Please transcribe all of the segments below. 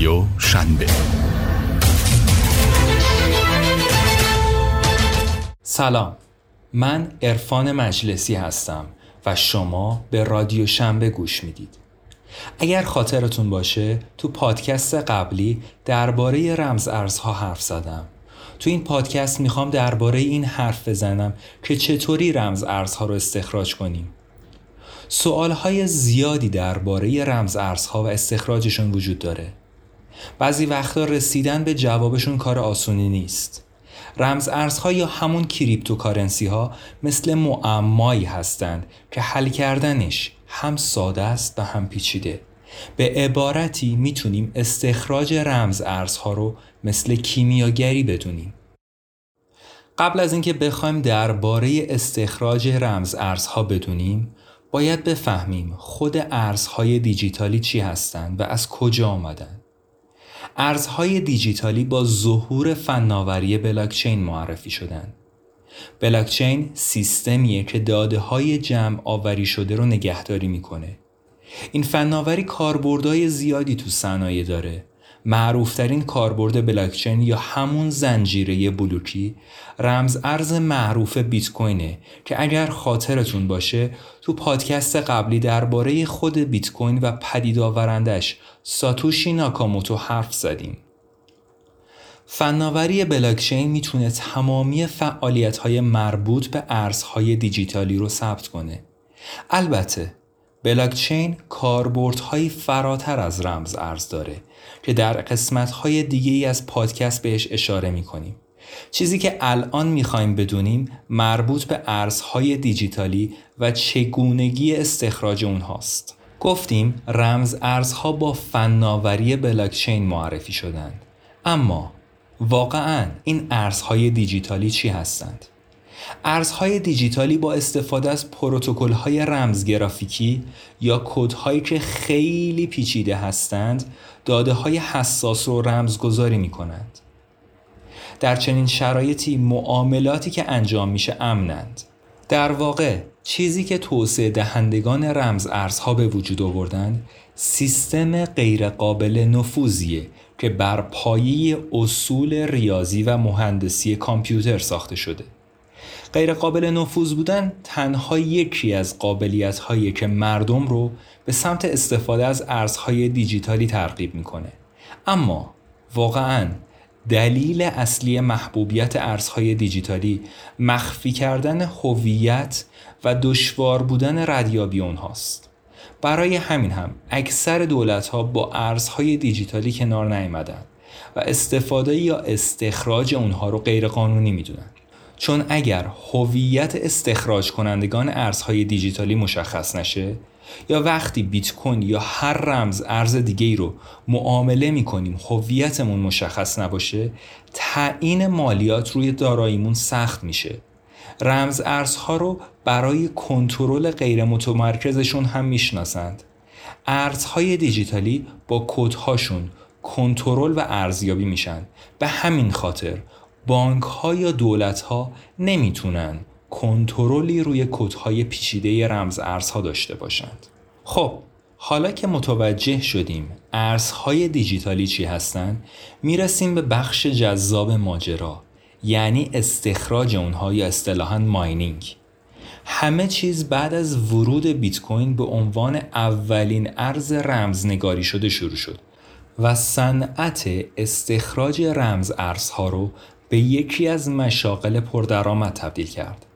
رادیو شنبه. سلام. من عرفان مجلسی هستم و شما به رادیو شنبه گوش می‌دید. اگر خاطرتون باشه تو پادکست قبلی درباره رمز ارزها حرف زدم. تو این پادکست می‌خوام درباره این حرف بزنم که چطوری رمز ارزها رو استخراج کنیم. سوالهای زیادی درباره رمز ارزها و استخراجشون وجود داره. بعضی وقتا رسیدن به جوابشون کار آسونی نیست. رمز ارزها یا همون کریپتوکارنسی ها مثل معمایی هستند که حل کردنش هم ساده است و هم پیچیده. به عبارتی می‌تونیم استخراج رمز ارزها رو مثل کیمیاگری بدونیم. قبل از اینکه بخوایم درباره استخراج رمز ارزها بدونیم باید بفهمیم خود ارزهای دیجیتالی چی هستند و از کجا آمدن. ارزهای دیجیتالی با ظهور فناوری بلاکچین معرفی شدند. بلاکچین سیستمیه که داده های جمع آوری شده رو نگهداری می‌کنه. این فناوری کاربردهای زیادی تو صنایع داره. معروفترین کاربرد بلاکچین یا همون زنجیره بلوکی رمز ارز معروف بیت کوینه که اگر خاطرتون باشه تو پادکست قبلی درباره خود بیت کوین و پدید آورندش ساتوشی ناکاموتو حرف زدیم. فناوری بلاکچین می‌تونه تمامی فعالیت های مربوط به ارزهای دیجیتالی رو ثبت کنه. البته بلاکچین کاربردهایی فراتر از رمز ارز داره که در قسمت های دیگه ای از پادکست بهش اشاره می کنیم. چیزی که الان می‌خوایم بدونیم مربوط به ارزهای دیجیتالی و چگونگی استخراج اونهاست. گفتیم رمز ارزها با فناوری بلاکچین معرفی شدند. اما واقعا این ارزهای دیجیتالی چی هستند؟ ارزهای دیجیتالی با استفاده از های رمز گرافیکی یا کدهایی که خیلی پیچیده هستند داده های حساس رو رمزگذاری می کنند. در چنین شرایطی معاملاتی که انجام میشه امنند. در واقع چیزی که توسعه دهندگان رمز ارزها به وجود آوردن سیستم غیرقابل نفوذیه که بر پایه اصول ریاضی و مهندسی کامپیوتر ساخته شده. غیر قابل نفوذ بودن تنها یکی از قابلیت هایی که مردم رو به سمت استفاده از ارزهای دیجیتالی ترغیب می‌کنه. اما واقعا دلیل اصلی محبوبیت ارزهای دیجیتالی مخفی کردن هویت و دشوار بودن ردیابی اونهاست. برای همین هم اکثر دولت ها با ارزهای دیجیتالی کنار نیامدن و استفاده یا استخراج اونها رو غیرقانونی می‌دونن. چون اگر هویت استخراج کنندگان ارزهای دیجیتالی مشخص نشه یا وقتی بیت کوین یا هر رمز ارز دیگه ای رو معامله می کنیم هویتمون مشخص نباشه تعیین مالیات روی داراییمون سخت میشه. رمز ارزها رو برای کنترل غیر متمرکزشون هم می‌شناسند. ارزهای دیجیتالی با کدهاشون کنترل و ارزیابی میشن. به همین خاطر بانک ها یا دولت ها نمی‌تونن کنترلی روی کدهای پیچیده رمز ارزها داشته باشند. خب حالا که متوجه شدیم ارزهای دیجیتالی چی هستند می‌رسیم به بخش جذاب ماجرا یعنی استخراج اونها یا اصطلاحا ماینینگ همه چیز بعد از ورود بیت کوین به عنوان اولین ارز رمزنگاری شده شروع شد و صنعت استخراج رمز ارزها رو به یکی از مشاغل پردرآمد تبدیل کرد.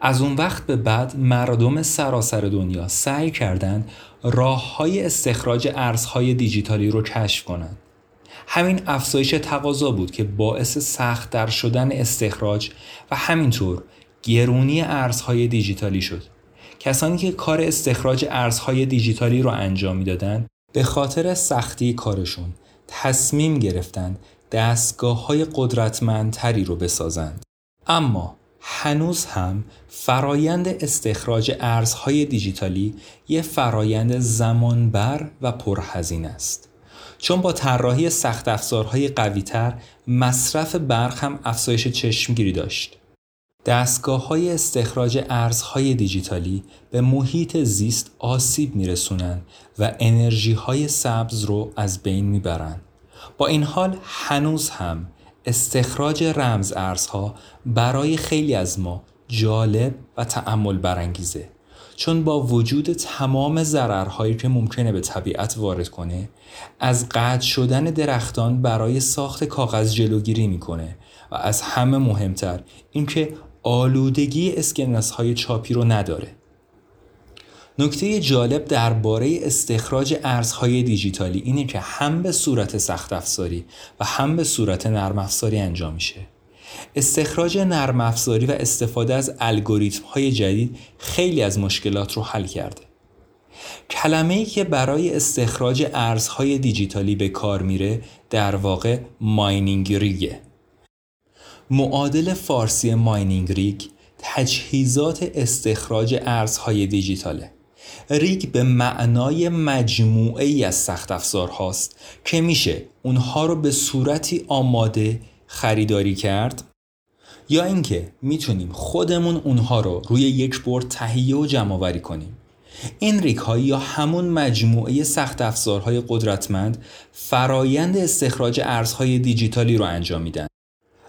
از اون وقت به بعد مردم سراسر دنیا سعی کردند راه های استخراج ارزهای دیجیتالی رو کشف کنند. همین افزایش تقاضا بود که باعث سخت در شدن استخراج و همینطور گرونی ارزهای دیجیتالی شد. کسانی که کار استخراج ارزهای دیجیتالی رو انجام می‌دادند به خاطر سختی کارشون تصمیم گرفتند دستگاه های قدرتمندتری رو بسازند. اما هنوز هم فرایند استخراج ارزهای دیجیتالی یه فرایند زمانبر و پرهزین است. چون با طراحی سخت افزارهای قویتر مصرف برق هم افزایش چشمگیری داشت. دستگاه های استخراج ارزهای دیجیتالی به محیط زیست آسیب میرسونن و انرژی های سبز رو از بین می‌برند. با این حال هنوز هم استخراج رمز ارزها برای خیلی از ما جالب و تعمل برانگیزه. چون با وجود تمام ضررهایی که ممکنه به طبیعت وارد کنه از قطع شدن درختان برای ساخت کاغذ جلوگیری می‌کنه و از همه مهمتر اینکه آلودگی اسکناس های چاپی رو نداره. نکته جالب درباره استخراج ارزهای دیجیتالی اینه که هم به صورت سخت افزاری و هم به صورت نرم افزاری انجام میشه. استخراج نرم افزاری و استفاده از الگوریتم های جدید خیلی از مشکلات رو حل کرده. کلمه ای که برای استخراج ارزهای دیجیتالی به کار میره در واقع ماینینگ ریگه معادل فارسی ماینینگ ریگ تجهیزات استخراج ارزهای دیجیتاله. ریگ به معنای مجموعه ای از سخت افزار هاست که میشه اونها رو به صورتی آماده خریداری کرد. یا اینکه می‌تونیم خودمون اونها رو روی یک برد تهیه و جمع کنیم. این ریک های یا همون مجموعه سخت افزارهای قدرتمند فرایند استخراج ارزهای دیجیتالی رو انجام میدن.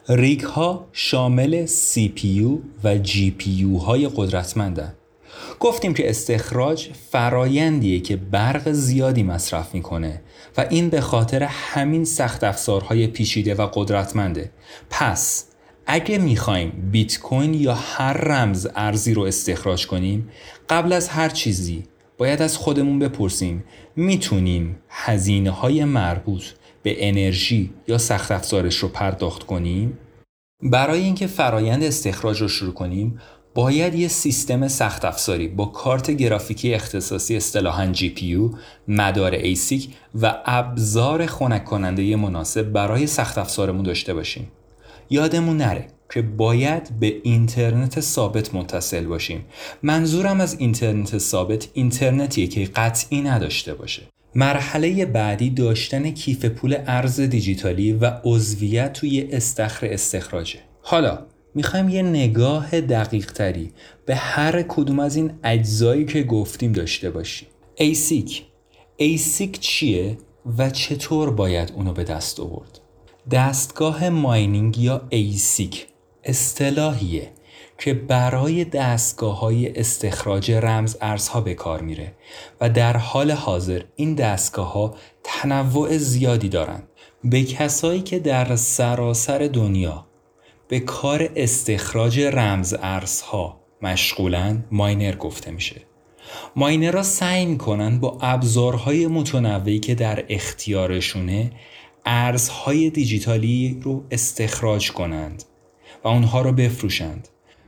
ریک ها شامل CPU و GPU های قدرتمندن. گفتیم که استخراج فرایندیه که برق زیادی مصرف می‌کنه و این به خاطر همین سخت افزارهای پیچیده و قدرتمنده. پس اگه می‌خوایم بیت کوین یا هر رمز ارزی رو استخراج کنیم قبل از هر چیزی باید از خودمون بپرسیم می‌تونیم هزینه های مربوط به انرژی یا سخت افزارش رو پرداخت کنیم؟ برای اینکه فرایند استخراج رو شروع کنیم باید یه سیستم سخت افزاری با کارت گرافیکی اختصاصی اصطلاحاً GPU، مدار ASIC و ابزار خنک کننده مناسب برای سخت افزارمون داشته باشیم. یادمون نره که باید به اینترنت ثابت متصل باشیم. منظورم از اینترنت ثابت اینترنتیه که قطعی نداشته باشه. مرحله بعدی داشتن کیف پول ارز دیجیتالی و عضویت توی استخر استخراجه. حالا می‌خوایم یه نگاه دقیق تری به هر کدوم از این اجزایی که گفتیم داشته باشیم. ASIC ASIC چیه و چطور باید اونو به دست آورد؟ دستگاه mining یا ASIC اصطلاحیه که برای دستگاه های استخراج رمز ارزها به کار میره و در حال حاضر این دستگاه ها تنوع زیادی دارند به کسایی که در سراسر دنیا به کار استخراج رمز ارزها مشغولن miner گفته میشه. miner ها سعی می‌کنن با ابزارهای متنوعی که در اختیارشونه ارزهای دیجیتالی رو استخراج کنند و اونها رو بفروشند.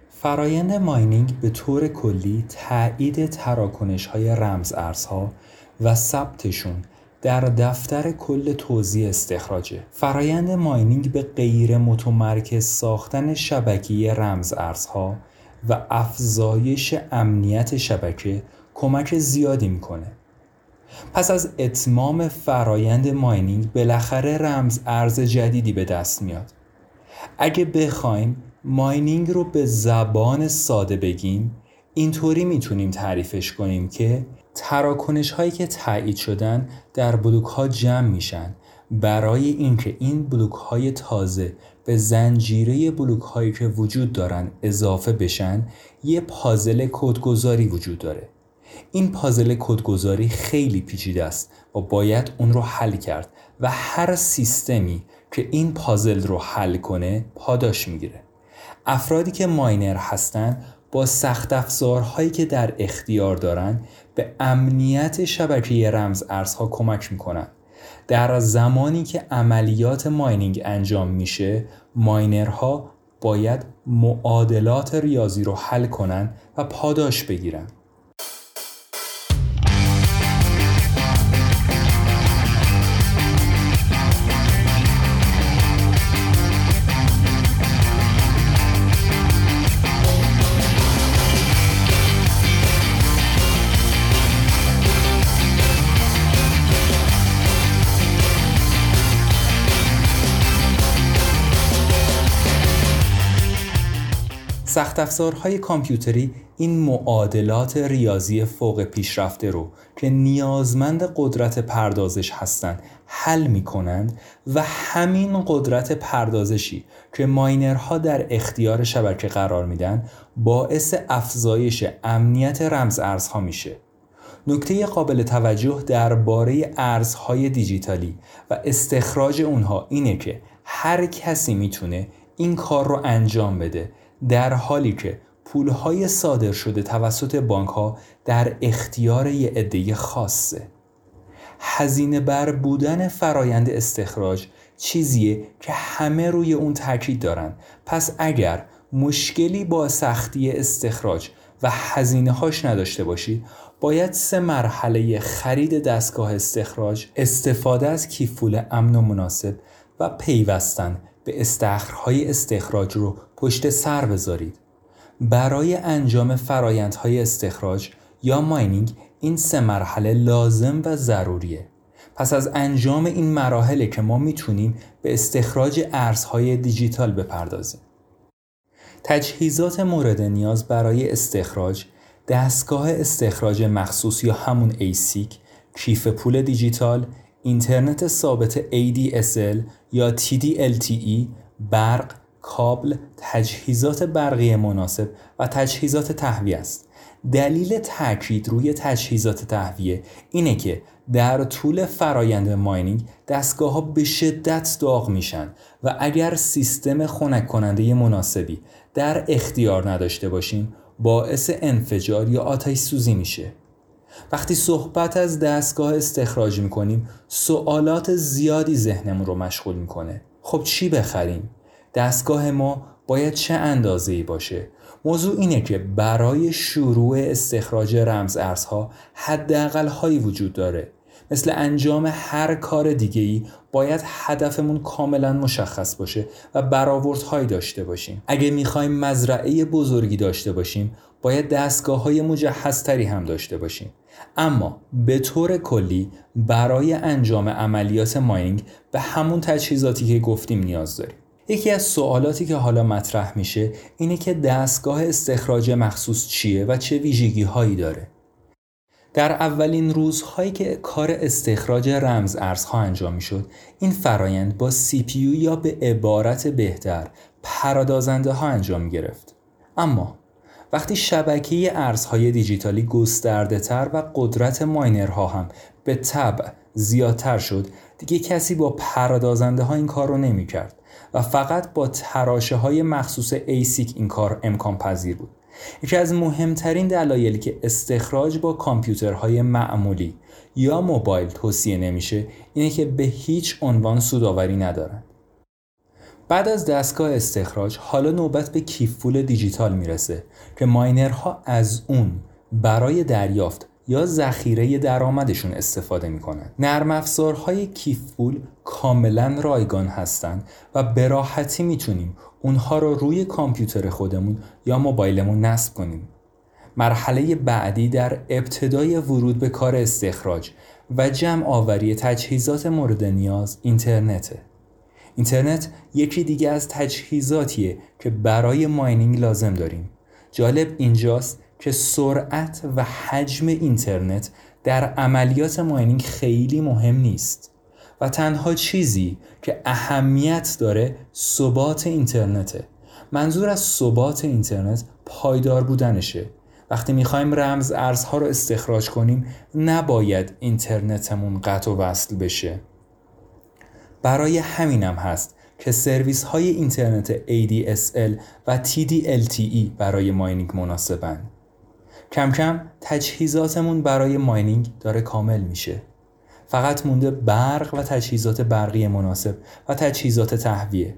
فرایند ماینینگ به طور کلی تایید تراکنش های رمز ارزها و ثبتشون در دفتر کل توزیع استخراجه. فرایند ماینینگ به غیر متمرکز ساختن شبکه رمز ارزها و افزایش امنیت شبکه کمک زیادی می‌کنه. پس از اتمام فرایند ماینینگ بالاخره رمز ارز جدیدی به دست میاد. اگه بخوایم ماینینگ رو به زبان ساده بگیم اینطوری می‌تونیم تعریفش کنیم که تراکنش هایی که تایید شدن در بلوک ها جمع میشن. برای اینکه این بلوک های تازه به زنجیره بلوک هایی که وجود دارن اضافه بشن یه پازل کدگذاری وجود داره. این پازل کدگذاری خیلی پیچیده است و باید اون رو حل کرد و هر سیستمی که این پازل رو حل کنه پاداش می‌گیره. افرادی که ماینر هستن با سخت افزارهایی که در اختیار دارند به امنیت شبکه رمز ارزها کمک می‌کنند. در زمانی که عملیات ماینینگ انجام میشه ماینرها باید معادلات ریاضی رو حل کنند و پاداش بگیرند. سخت افزارهای کامپیوتری این معادلات ریاضی فوق پیشرفته رو که نیازمند قدرت پردازش هستند حل می کنند و همین قدرت پردازشی که ماینرها در اختیار شبکه قرار میدن باعث افزایش امنیت رمز ارزها میشه. نکته قابل توجه درباره ارزهای دیجیتالی و استخراج اونها اینه که هر کسی می‌تونه این کار رو انجام بده در حالی که پولهای صادر شده توسط بانک ها در اختیار یه عده خاصه. هزینه بر بودن فرایند استخراج چیزیه که همه روی اون تاکید دارن. پس اگر مشکلی با سختی استخراج و هزینه هاش نداشته باشید باید سه مرحله خرید دستگاه استخراج استفاده از کیفول امن و مناسب و پیوستن به استخرهای استخراج رو پشت سر بذارید. برای انجام فرایندهای استخراج یا mining این سه مرحله لازم و ضروریه. پس از انجام این مراحل که ما می‌تونیم به استخراج ارزهای دیجیتال بپردازیم. تجهیزات مورد نیاز برای استخراج دستگاه استخراج مخصوص یا همون ASIC کیف پول دیجیتال اینترنت ثابت ADSL یا TDLTE برق کابل تجهیزات برقی مناسب و تجهیزات تهویه است. دلیل تاکید روی تجهیزات تهویه اینه که در طول فرایند ماینینگ دستگاه ها به شدت داغ میشن و اگر سیستم خنک کننده مناسبی در اختیار نداشته باشیم باعث انفجار یا آتش سوزی میشه. وقتی صحبت از دستگاه استخراج می‌کنیم سوالات زیادی ذهنمون رو مشغول می‌کنه. خب چی بخریم؟ دستگاه ما باید چه اندازه باشه؟ موضوع اینه که برای شروع استخراج رمز ارزها حداقل هایی وجود داره. مثل انجام هر کار دیگه ای باید هدفمون کاملا مشخص باشه و برآوردهایی داشته باشیم. اگه می‌خوایم مزرعه بزرگی داشته باشیم باید دستگاه های مجهزتری هم داشته باشیم. اما به طور کلی برای انجام عملیات ماینگ به همون تجهیزاتی که گفتیم نیاز داریم. یکی از سوالاتی که حالا مطرح میشه اینه که دستگاه استخراج مخصوص چیه و چه ویژگی هایی داره. در اولین روزهایی که کار استخراج رمز ارزها انجام می‌شد این فرایند با CPU یا به عبارت بهتر پردازنده ها انجام گرفت. اما وقتی شبکه ارزهای دیجیتالی گسترده تر و قدرت miner ها هم به طبع زیادتر شد دیگه کسی با پردازنده ها این کار رو نمی کرد و فقط با تراشه های مخصوص ASIC این کار امکان پذیر بود. یکی از مهمترین دلایلی که استخراج با کامپیوترهای معمولی یا موبایل توصیه نمیشه اینه که به هیچ عنوان سوداوری ندارند بعد از دستگاه استخراج حالا نوبت به کیفول دیجیتال می‌رسه که ماینرها از اون برای دریافت یا ذخیره درآمدشون استفاده می‌کنن. نرم افزارهای کیفپول کاملا رایگان هستند و به راحتی می‌تونیم اونها رو روی کامپیوتر خودمون یا موبایلمون نصب کنیم. مرحله بعدی در ابتدای ورود به کار استخراج و جمع آوری تجهیزات مورد نیاز اینترنته. اینترنت یکی دیگه از تجهیزاتیه که برای ماینینگ لازم داریم. جالب اینجاست که سرعت و حجم اینترنت در عملیات ماینینگ خیلی مهم نیست و تنها چیزی که اهمیت داره ثبات اینترنته. منظور از ثبات اینترنت پایدار بودنشه. وقتی می‌خوایم رمز ارزها رو استخراج کنیم نباید اینترنتمون قطع و وصل بشه. برای همینم هست که سرویس های اینترنت ADSL و TDLTE برای ماینینگ مناسبن. کم کم تجهیزاتمون برای ماینینگ داره کامل میشه. فقط مونده برق و تجهیزات برقی مناسب و تجهیزات تهویه.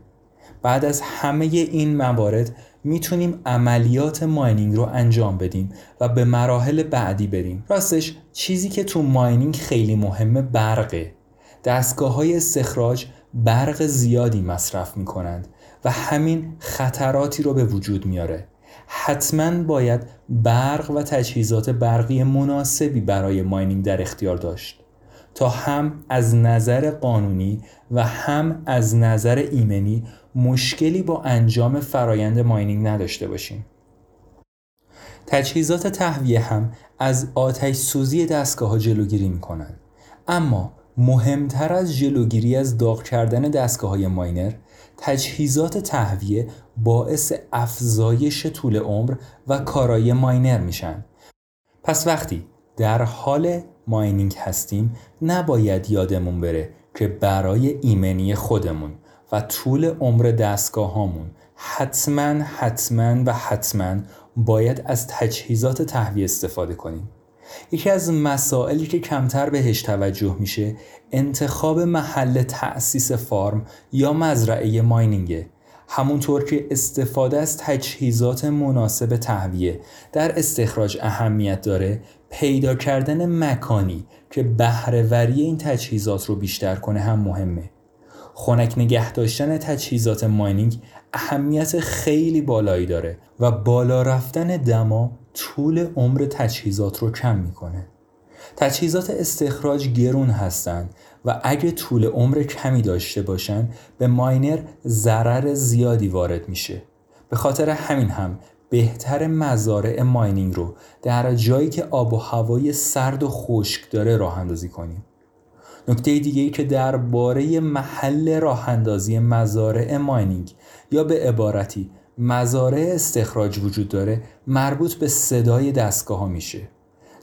بعد از همه این موارد می‌تونیم عملیات ماینینگ رو انجام بدیم و به مراحل بعدی بریم. راستش چیزی که تو ماینینگ خیلی مهمه برقه. دستگاه های استخراج برق زیادی مصرف می کنند و همین خطراتی رو به وجود میاره. حتما باید برق و تجهیزات برقی مناسبی برای ماینینگ در اختیار داشت تا هم از نظر قانونی و هم از نظر ایمنی مشکلی با انجام فرایند ماینینگ نداشته باشیم تجهیزات تهویه هم از آتش سوزی دستگاه ها جلوگیری می کنند. اما مهمتر از جلوگیری از داغ کردن دستگاه های ماینر تجهیزات تهویه باعث افزایش طول عمر و کارایی ماینر میشن. پس وقتی در حال ماینینگ هستیم نباید یادمون بره که برای ایمنی خودمون و طول عمر دستگاه هامون حتما حتما و حتما باید از تجهیزات تهویه استفاده کنیم. یکی از مسائلی که کمتر بهش توجه میشه انتخاب محل تأسیس فارم یا مزرعه ماینینگه. همونطور که استفاده از تجهیزات مناسب تهویه در استخراج اهمیت داره پیدا کردن مکانی که بهرهوری این تجهیزات رو بیشتر کنه هم مهمه. خنک نگه داشتن تجهیزات ماینینگ اهمیت خیلی بالایی داره و بالا رفتن دما طول عمر تجهیزات رو کم می‌کنه. تجهیزات استخراج گرون هستند و اگه طول عمر کمی داشته باشن به ماینر ضرر زیادی وارد میشه. به خاطر همین هم بهتر مزارع ماینینگ رو در جایی که آب و هوای سرد و خشک داره راه اندازی کنیم. نکته دیگه ای که درباره محل راه اندازی مزارع ماینینگ یا به عبارتی مزارع استخراج وجود داره مربوط به صدای دستگاه ها میشه.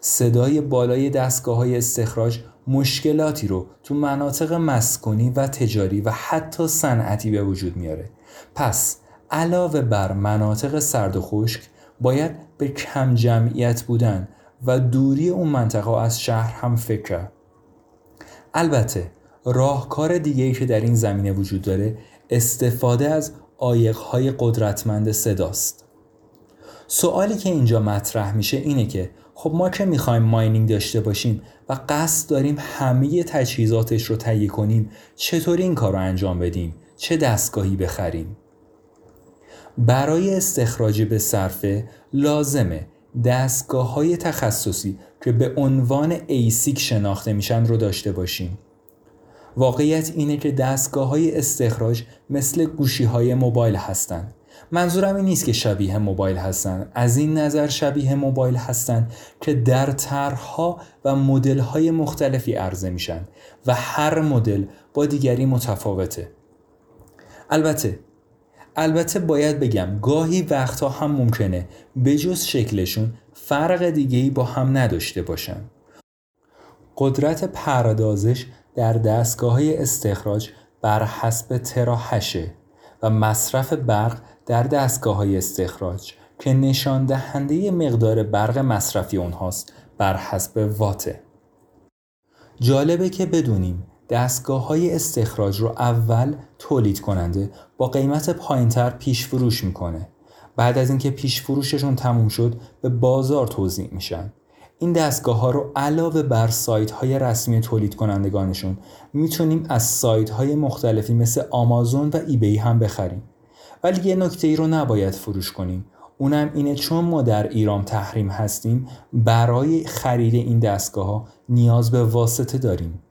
صدای بالای دستگاه های استخراج مشکلاتی رو تو مناطق مسکونی و تجاری و حتی صنعتی به وجود میاره. پس علاوه بر مناطق سرد و خشک باید به کم جمعیت بودن و دوری اون منطقه از شهر هم فکر. البته راهکار دیگه که در این زمینه وجود داره استفاده از آیقهای قدرتمند صداست. سوالی که اینجا مطرح میشه اینه که خب ما که می‌خوایم ماینینگ داشته باشیم و قصد داریم همه تجهیزاتش رو تهیه کنیم چطور این کار رو انجام بدیم؟ چه دستگاهی بخریم؟ برای استخراج به صرفه لازمه دستگاه های تخصصی که به عنوان ASIC شناخته میشن رو داشته باشیم. واقعیت اینه که دستگاه های استخراج مثل گوشی های موبایل هستند منظورم این نیست که شبیه موبایل هستند از این نظر شبیه موبایل هستند که در طرحها و مدل های مختلفی عرضه میشن و هر مدل با دیگری متفاوته. البته البته باید بگم گاهی وقتها هم ممکنه به جز شکلشون فرق دیگهی با هم نداشته باشن. قدرت پردازش در دستگاه های استخراج بر حسب تراهشه و مصرف برق در دستگاه های استخراج که نشان دهنده مقدار برق مصرفی اونهاست بر حسب واته. جالبه که بدونیم دستگاه های استخراج رو اول تولید کننده با قیمت پایینتر پیش فروش می‌کنه بعد از اینکه پیش فروششون تموم شد به بازار توضیح میشن این دستگاه ها رو علاوه بر سایت های رسمی تولید کنندگانشون می‌تونیم از سایت های مختلفی مثل آمازون و ایبی هم بخریم. ولی یه نکته ای رو نباید فروش کنیم. اونم اینه چون ما در ایران تحریم هستیم برای خرید این دستگاه ها نیاز به واسطه داریم.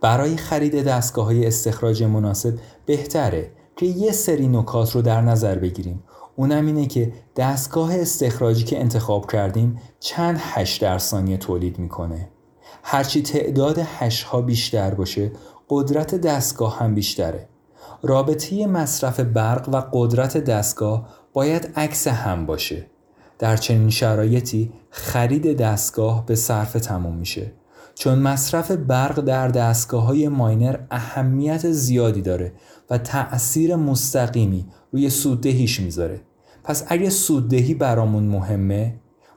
برای خرید دستگاه های استخراج مناسب بهتره که یه سری نکات رو در نظر بگیریم. اونم اینه که دستگاه استخراجی که انتخاب کردیم چند هش در ثانیه تولید می‌کنه. هرچی تعداد هش ها بیشتر باشه قدرت دستگاه هم بیشتره. رابطه مصرف برق و قدرت دستگاه باید عکس هم باشه. در چنین شرایطی خرید دستگاه به صرف تموم میشه. چون مصرف برق در دستگاه های ماینر اهمیت زیادی داره و تأثیر مستقیمی روی سوددهیش می‌ذاره. پس اگه سوددهی برامون مهمه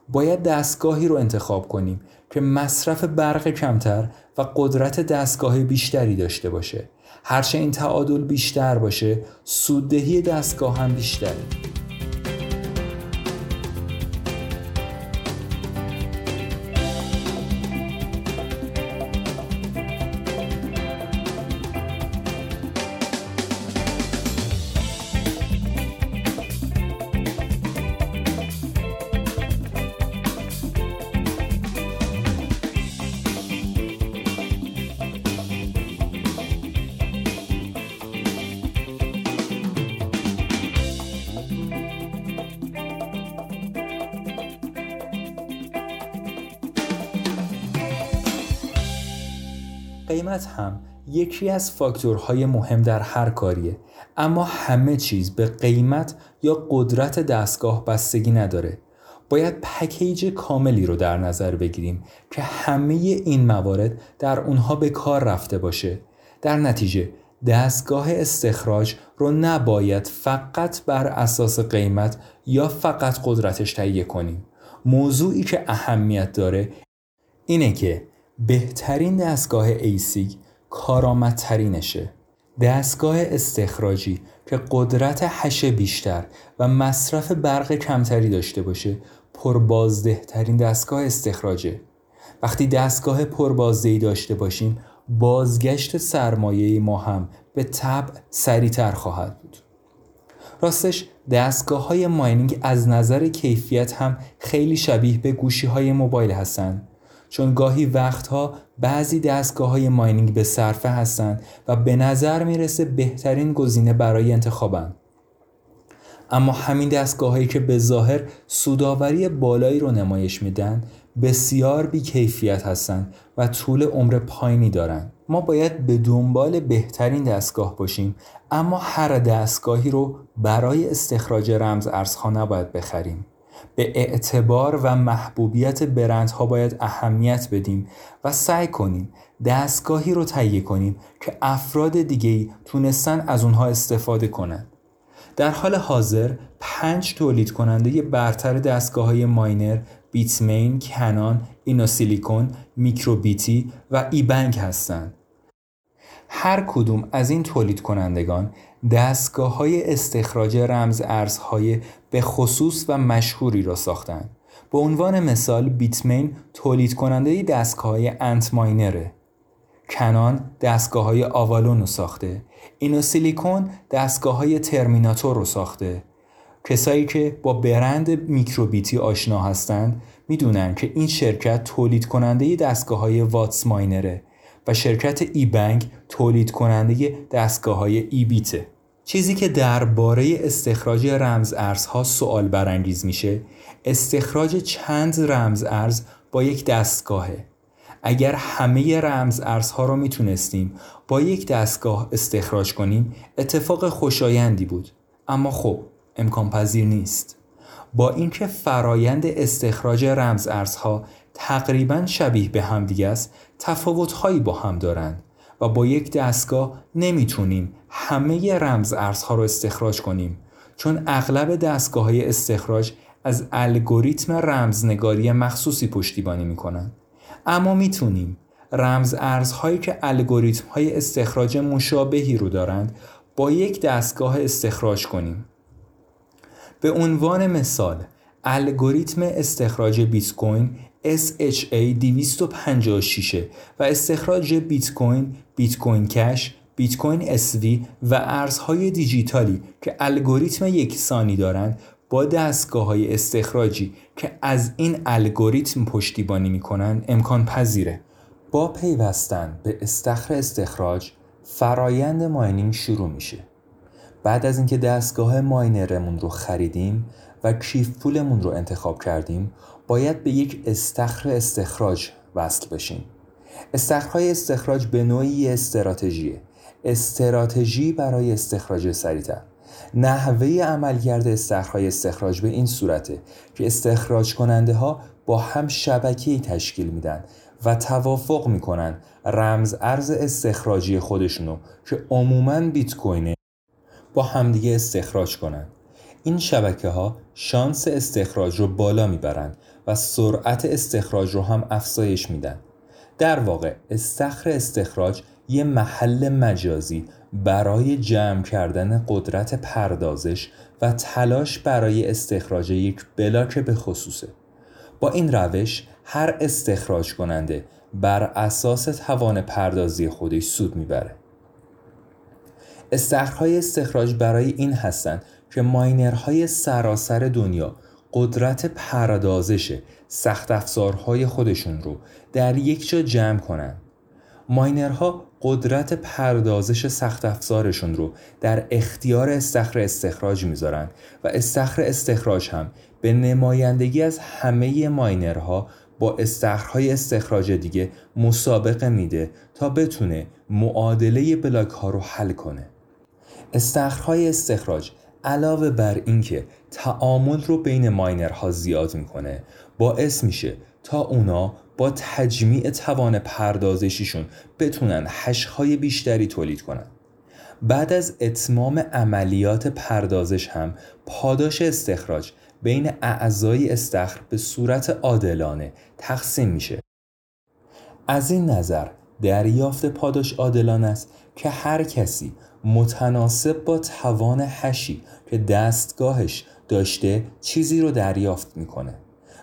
باید دستگاهی رو انتخاب کنیم که مصرف برق کمتر و قدرت دستگاه بیشتری داشته باشه. هرچه این تعادل بیشتر باشه سوددهی دستگاه هم بیشتره. یکی از فاکتورهای مهم در هر کاریه. اما همه چیز به قیمت یا قدرت دستگاه بستگی نداره. باید پکیج کاملی رو در نظر بگیریم که همه این موارد در اونها به کار رفته باشه. در نتیجه دستگاه استخراج رو نباید فقط بر اساس قیمت یا فقط قدرتش تهیه کنیم. موضوعی که اهمیت داره اینه که بهترین دستگاه ASIC کارآمدترینشه. دستگاه استخراجی که قدرت hash بیشتر و مصرف برق کمتری داشته باشه پربازده ترین دستگاه استخراجه. وقتی دستگاه پربازدهی داشته باشیم بازگشت سرمایه ما هم به طبع سریعتر خواهد بود. راستش دستگاه های mining از نظر کیفیت هم خیلی شبیه به گوشی های موبایل هستند چون گاهی وقتها بعضی دستگاه های ماینینگ به صرفه هستند و به نظر می‌رسه بهترین گزینه برای انتخابند اما همین دستگاه هایی که به ظاهر سوداوری بالایی رو نمایش میدن بسیار بیکیفیت هستند و طول عمر پایینی دارند. ما باید به دنبال بهترین دستگاه باشیم اما هر دستگاهی رو برای استخراج رمز ارزها نباید بخریم. به اعتبار و محبوبیت برندها باید اهمیت بدیم و سعی کنیم دستگاهی رو تهیه کنیم که افراد دیگه تونستن از اونها استفاده کنند. در حال حاضر پنج تولید کننده برتر دستگاه های ماینر بیتمین، کنان، اینوسیلیکون، میکروبیتی و ایبنک هستند. هر کدوم از این تولید کنندگان دستگاه های استخراج رمز ارزهای به خصوص و مشهوری را ساختند. به عنوان مثال بیتمین تولید کننده دستگاه های انت ماینره. کنان دستگاه های آوالون رو ساخته. اینو سیلیکون دستگاه های ترمیناتور رو ساخته. کسایی که با برند میکروبیتی آشنا هستند می‌دونن که این شرکت تولید کننده دستگاه های واتس ماینره و شرکت ای بنک تولید کننده دستگاه های ای بیته. چیزی که درباره استخراج رمز ارزها سوال برانگیز میشه استخراج چند رمز ارز با یک دستگاهه. اگر همه رمز ارزها رو می‌تونستیم با یک دستگاه استخراج کنیم اتفاق خوشایندی بود. اما خب امکان پذیر نیست. با اینکه فرایند استخراج رمز ارزها تقریبا شبیه به همدیگه است تفاوتهایی با هم دارند و با یک دستگاه نمی‌تونیم همه رمز ارزها رو استخراج کنیم چون اغلب دستگاه های استخراج از الگوریتم رمزنگاری مخصوصی پشتیبانی می‌کنند. اما می‌تونیم رمز ارزهایی که الگوریتم های استخراج مشابهی رو دارند با یک دستگاه استخراج کنیم. به عنوان مثال الگوریتم استخراج بیت کوین SHA 256 و استخراج بیت کوین، بیت کوین کش، بیت کوین SV و ارزهای دیجیتالی که الگوریتم یکسانی دارند با دستگاه های استخراجی که از این الگوریتم پشتیبانی می کنند امکان پذیره. با پیوستن به استخر استخراج فرایند ماینینگ شروع میشه. بعد از اینکه دستگاه ماینرمون رو خریدیم و کیف پولمون رو انتخاب کردیم باید به یک استخر استخراج وصل بشیم. استخرهای استخراج به نوعی استراتژیه. استراتژی برای استخراج سریعتر. نحوه عملگرد استخرهای استخراج به این صورته که استخراج کننده ها با هم شبکه‌ای تشکیل میدن و توافق می‌کنن رمز ارز استخراجی خودشونو که عموما بیت کوینه با همدیگه استخراج کنند. این شبکه ها شانس استخراج رو بالا می‌برند و سرعت استخراج رو هم افزایش میدن. در واقع استخر استخراج یه محل مجازی برای جمع کردن قدرت پردازش و تلاش برای استخراج یک بلاک به خصوصه. با این روش هر استخراج کننده بر اساس توان پردازی خودش سود می‌بره. استخرهای استخراج برای این هستند که ماینرهای سراسر دنیا قدرت پردازش سخت افزارهای خودشون رو در یک جا جمع کنند. ماینرها قدرت پردازش سخت افزارشون رو در اختیار استخر استخراج می‌ذارن و استخر استخراج هم به نمایندگی از همه ماینرها با استخرهای استخراج دیگه مسابقه میده تا بتونه معادله بلاک ها رو حل کنه استخرهای استخراج علاوه بر اینکه تعامل رو بین ماینرها زیاد می‌کنه باعث میشه تا اونا با تجمیع توان پردازشیشون بتونن هشهای بیشتری تولید کنن. بعد از اتمام عملیات پردازش هم پاداش استخراج بین اعضای استخر به صورت عادلانه تقسیم میشه. از این نظر دریافت پاداش عادلانه است که هر کسی متناسب با توان هشی که دستگاهش داشته چیزی رو دریافت می‌کنه.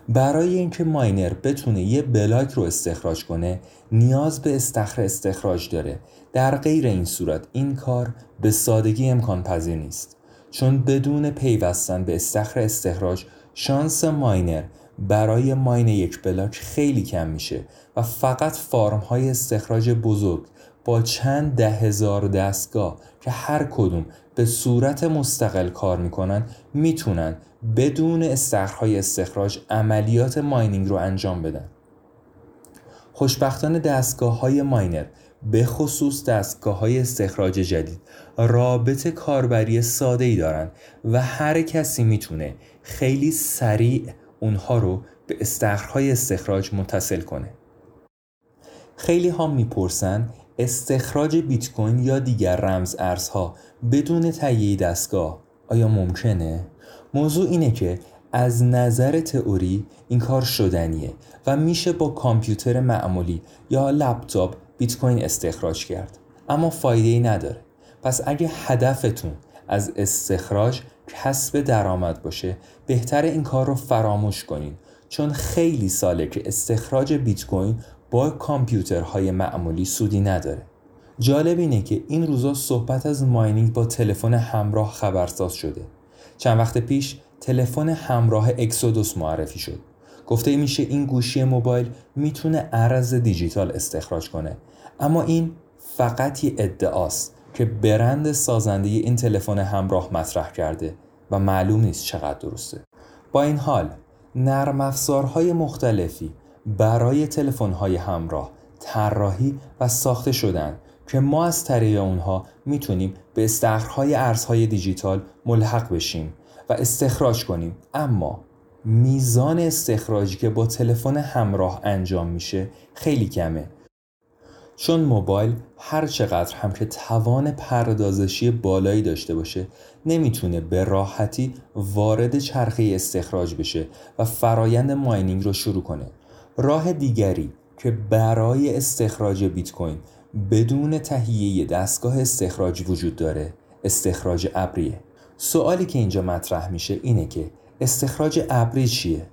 برای اینکه ماینر بتونه یه بلاک رو استخراج کنه نیاز به استخر استخراج داره. در غیر این صورت این کار به سادگی امکان پذیر نیست. چون بدون پیوستن به استخر استخراج شانس ماینر برای ماین یک بلاک خیلی کم میشه و فقط فارم های استخراج بزرگ با چند ده هزار دستگاه که هر کدوم به صورت مستقل کار می‌کنن می‌تونن بدون استخرهای استخراج عملیات ماینینگ رو انجام بدن. خوشبختانه دستگاه های ماینر به خصوص دستگاه های استخراج جدید رابط کاربری ساده ای دارن و هر کسی می‌تونه خیلی سریع اونها رو به استخرهای استخراج متصل کنه. خیلی ها می‌پرسن استخراج بیت کوین یا دیگر رمز ارزها بدون تهیه دستگاه. آیا ممکنه؟ موضوع اینه که از نظر تئوری این کار شدنیه و میشه با کامپیوتر معمولی یا لپتاپ بیت کوین استخراج کرد. اما فایده ای نداره. پس اگه هدفتون از استخراج کسب درآمد باشه بهتر این کار رو فراموش کنین. چون خیلی ساله که استخراج بیت کوین کامپیوترهای معمولی سودی نداره. جالب اینه که این روزا صحبت از ماینینگ با تلفن همراه خبرساز شده. چند وقت پیش تلفن همراه اکسودوس معرفی شد. گفته میشه این گوشی موبایل می‌تونه ارز دیجیتال استخراج کنه. اما این فقط یه ادعاست که برند سازنده این تلفن همراه مطرح کرده و معلوم نیست چقدر درسته. با این حال نرم افزارهای مختلفی برای تلفن‌های همراه طراحی و ساخته شدن که ما از طریق اونها می‌تونیم به استخرهای ارزهای دیجیتال ملحق بشیم و استخراج کنیم. اما میزان استخراجی که با تلفن همراه انجام میشه خیلی کمه. چون موبایل هر چقدر هم که توان پردازشی بالایی داشته باشه نمی‌تونه به راحتی وارد چرخه استخراج بشه و فرایند ماینینگ رو شروع کنه. راه دیگری که برای استخراج بیت کوین بدون تهیه دستگاه استخراج وجود داره استخراج ابریه. سوالی که اینجا مطرح میشه اینه که استخراج ابری چیه؟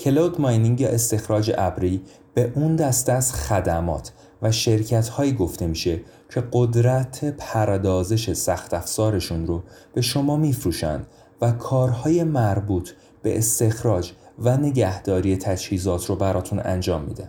کلود ماینینگ یا استخراج ابری به اون دسته از خدمات و شرکت هایی گفته میشه که قدرت پردازش سخت افزارشون رو به شما میفروشند و کارهای مربوط به استخراج و نگهداری تجهیزات رو براتون انجام میده.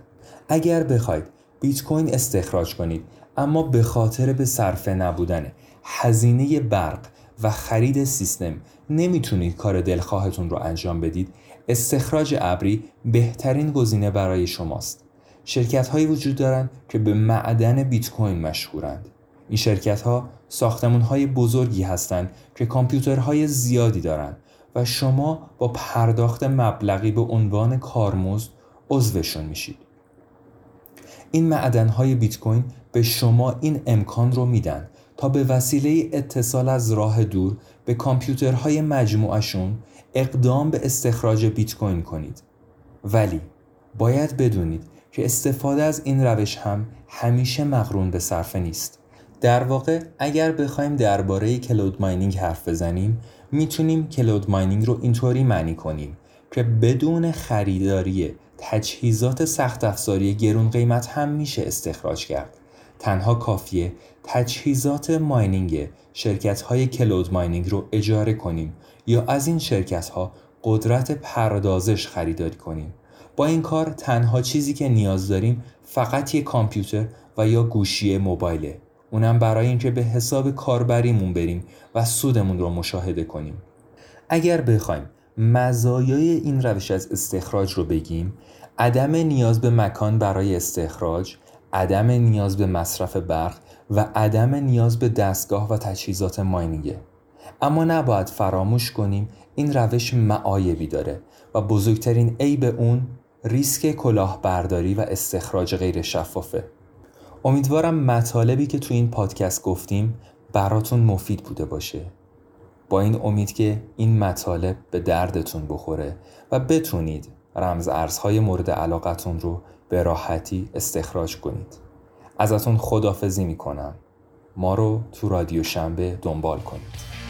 اگر بخواید بیت کوین استخراج کنید اما به خاطر به صرفه نبودن هزینه برق و خرید سیستم نمی‌تونید کار دلخواهتون رو انجام بدید استخراج ابری بهترین گزینه برای شماست. شرکت هایی وجود دارند که به معدن بیت کوین مشهورند. این شرکت ها ساختمون های بزرگی هستند که کامپیوترهای زیادی دارند و شما با پرداخت مبلغی به عنوان کارمزد عضوشون میشید. این معدن های بیت کوین به شما این امکان رو میدن تا به وسیله اتصال از راه دور به کامپیوترهای مجموعشون اقدام به استخراج بیت کوین کنید. ولی باید بدونید که استفاده از این روش هم همیشه مقرون به صرفه نیست. در واقع اگر بخوایم درباره کلود ماینینگ حرف بزنیم می‌تونیم کلود ماینینگ رو اینطوری معنی کنیم که بدون خریداری تجهیزات سخت افزاری گرون قیمت هم میشه استخراج کرد. تنها کافیه تجهیزات ماینینگ شرکت های کلود ماینینگ رو اجاره کنیم یا از این شرکت ها قدرت پردازش خریداری کنیم. با این کار تنها چیزی که نیاز داریم فقط یک کامپیوتر و یا گوشی موبایله. اونم برای اینکه به حساب کاربریمون بریم و سودمون رو مشاهده کنیم. اگر بخوایم مزایای این روش از استخراج رو بگیم عدم نیاز به مکان برای استخراج عدم نیاز به مصرف برق و عدم نیاز به دستگاه و تجهیزات ماینینگه. اما نباید فراموش کنیم این روش معایبی داره و بزرگترین عیب اون ریسک کلاهبرداری و استخراج غیر شفافه. امیدوارم مطالبی که تو این پادکست گفتیم براتون مفید بوده باشه. با این امید که این مطالب به دردتون بخوره و بتونید رمز ارزهای مورد علاقتون رو به راحتی استخراج کنید. ازتون خدافزی می‌کنم. ما رو تو رادیو شنبه دنبال کنید.